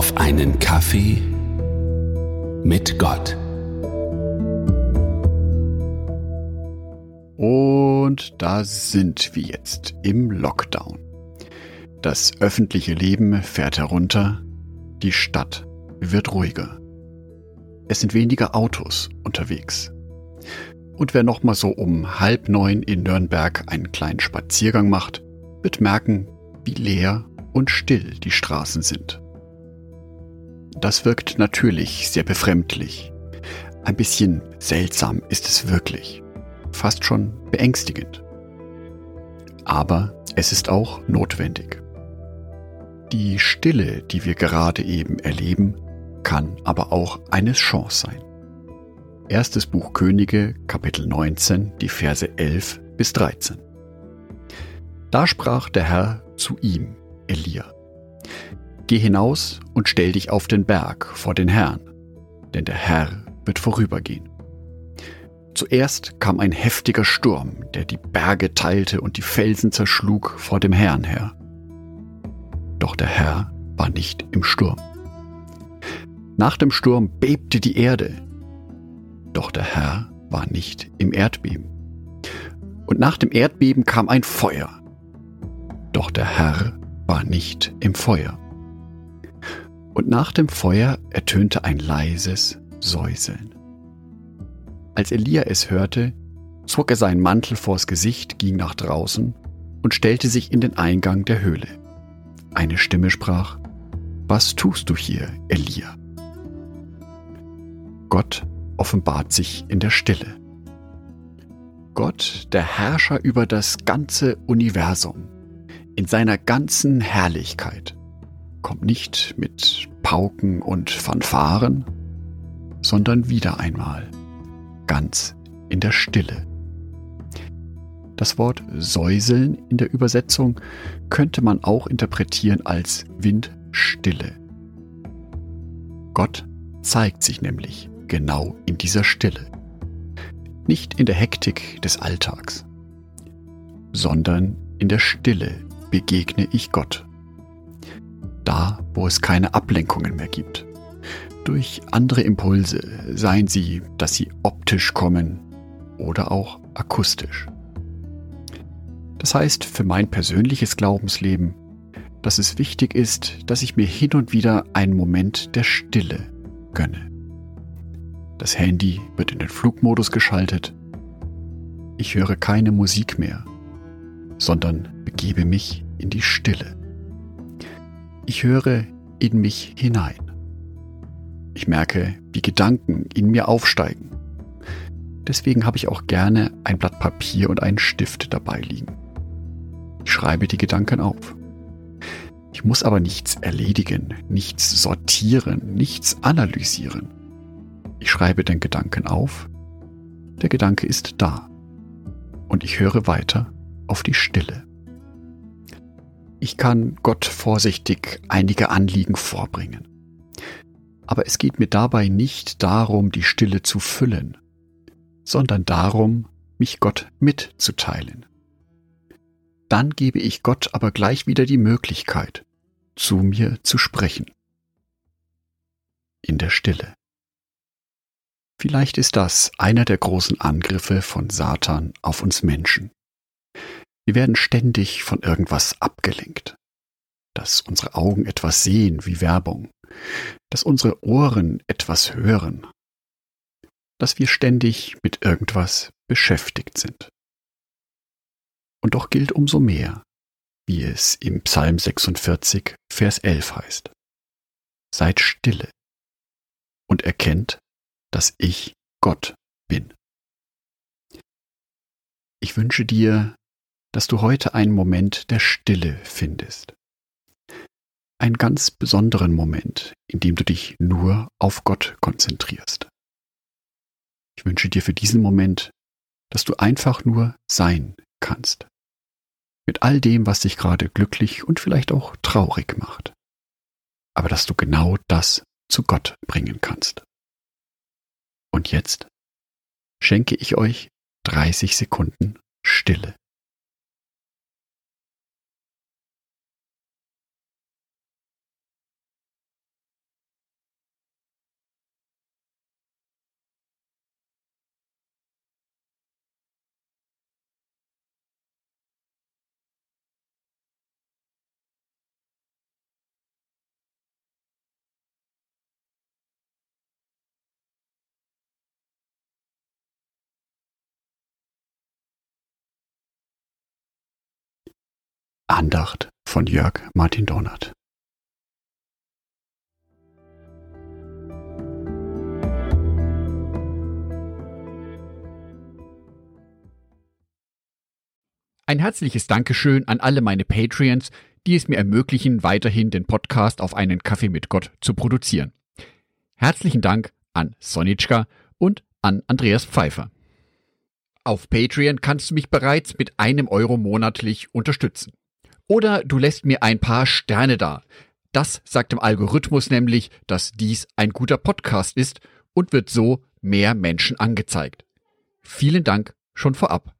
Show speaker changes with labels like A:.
A: auf einen Kaffee mit Gott.
B: Und da sind wir jetzt im Lockdown. Das öffentliche Leben fährt herunter, die Stadt wird ruhiger. Es sind weniger Autos unterwegs. Und wer noch mal so um halb neun in Nürnberg einen kleinen Spaziergang macht, wird merken, wie leer und still die Straßen sind. Das wirkt natürlich sehr befremdlich. Ein bisschen seltsam ist es wirklich. Fast schon beängstigend. Aber es ist auch notwendig. Die Stille, die wir gerade eben erleben, kann aber auch eine Chance sein. Erstes Buch Könige, Kapitel 19, die Verse 11 bis 13. Da sprach der Herr zu ihm, Elia. Geh hinaus und stell dich auf den Berg vor den Herrn, denn der Herr wird vorübergehen. Zuerst kam ein heftiger Sturm, der die Berge teilte und die Felsen zerschlug vor dem Herrn her. Doch der Herr war nicht im Sturm. Nach dem Sturm bebte die Erde, doch der Herr war nicht im Erdbeben. Und nach dem Erdbeben kam ein Feuer, doch der Herr war nicht im Feuer. Und nach dem Feuer ertönte ein leises Säuseln. Als Elia es hörte, zog er seinen Mantel vors Gesicht, ging nach draußen und stellte sich in den Eingang der Höhle. Eine Stimme sprach, Was tust du hier, Elia? Gott offenbart sich in der Stille. Gott, der Herrscher über das ganze Universum, in seiner ganzen Herrlichkeit, kommt nicht mit Pauken und Fanfaren, sondern wieder einmal ganz in der Stille. Das Wort Säuseln in der Übersetzung könnte man auch interpretieren als Windstille. Gott zeigt sich nämlich genau in dieser Stille. Nicht in der Hektik des Alltags, sondern in der Stille begegne ich Gott. Wo es keine Ablenkungen mehr gibt. Durch andere Impulse, seien sie, dass sie optisch kommen oder auch akustisch. Das heißt für mein persönliches Glaubensleben, dass es wichtig ist, dass ich mir hin und wieder einen Moment der Stille gönne. Das Handy wird in den Flugmodus geschaltet. Ich höre keine Musik mehr, sondern begebe mich in die Stille. Ich höre in mich hinein. Ich merke, wie Gedanken in mir aufsteigen. Deswegen habe ich auch gerne ein Blatt Papier und einen Stift dabei liegen. Ich schreibe die Gedanken auf. Ich muss aber nichts erledigen, nichts sortieren, nichts analysieren. Ich schreibe den Gedanken auf. Der Gedanke ist da. Und ich höre weiter auf die Stille. Ich kann Gott vorsichtig einige Anliegen vorbringen. Aber es geht mir dabei nicht darum, die Stille zu füllen, sondern darum, mich Gott mitzuteilen. Dann gebe ich Gott aber gleich wieder die Möglichkeit, zu mir zu sprechen. In der Stille. Vielleicht ist das einer der großen Angriffe von Satan auf uns Menschen. Wir werden ständig von irgendwas abgelenkt. Dass unsere Augen etwas sehen wie Werbung, dass unsere Ohren etwas hören, dass wir ständig mit irgendwas beschäftigt sind. Und doch gilt umso mehr, wie es im Psalm 46, Vers 11 heißt. Seid stille und erkennt, dass ich Gott bin. Ich wünsche dir, dass du heute einen Moment der Stille findest. Einen ganz besonderen Moment, in dem du dich nur auf Gott konzentrierst. Ich wünsche dir für diesen Moment, dass du einfach nur sein kannst. Mit all dem, was dich gerade glücklich und vielleicht auch traurig macht. Aber dass du genau das zu Gott bringen kannst. Und jetzt schenke ich euch 30 Sekunden Stille.
C: Andacht von Jörg Martin Donat.
B: Ein herzliches Dankeschön an alle meine Patreons, die es mir ermöglichen, weiterhin den Podcast auf einen Kaffee mit Gott zu produzieren. Herzlichen Dank an Sonitschka und an Andreas Pfeiffer. Auf Patreon kannst du mich bereits mit einem Euro monatlich unterstützen. Oder du lässt mir ein paar Sterne da. Das sagt dem Algorithmus nämlich, dass dies ein guter Podcast ist und wird so mehr Menschen angezeigt. Vielen Dank schon vorab.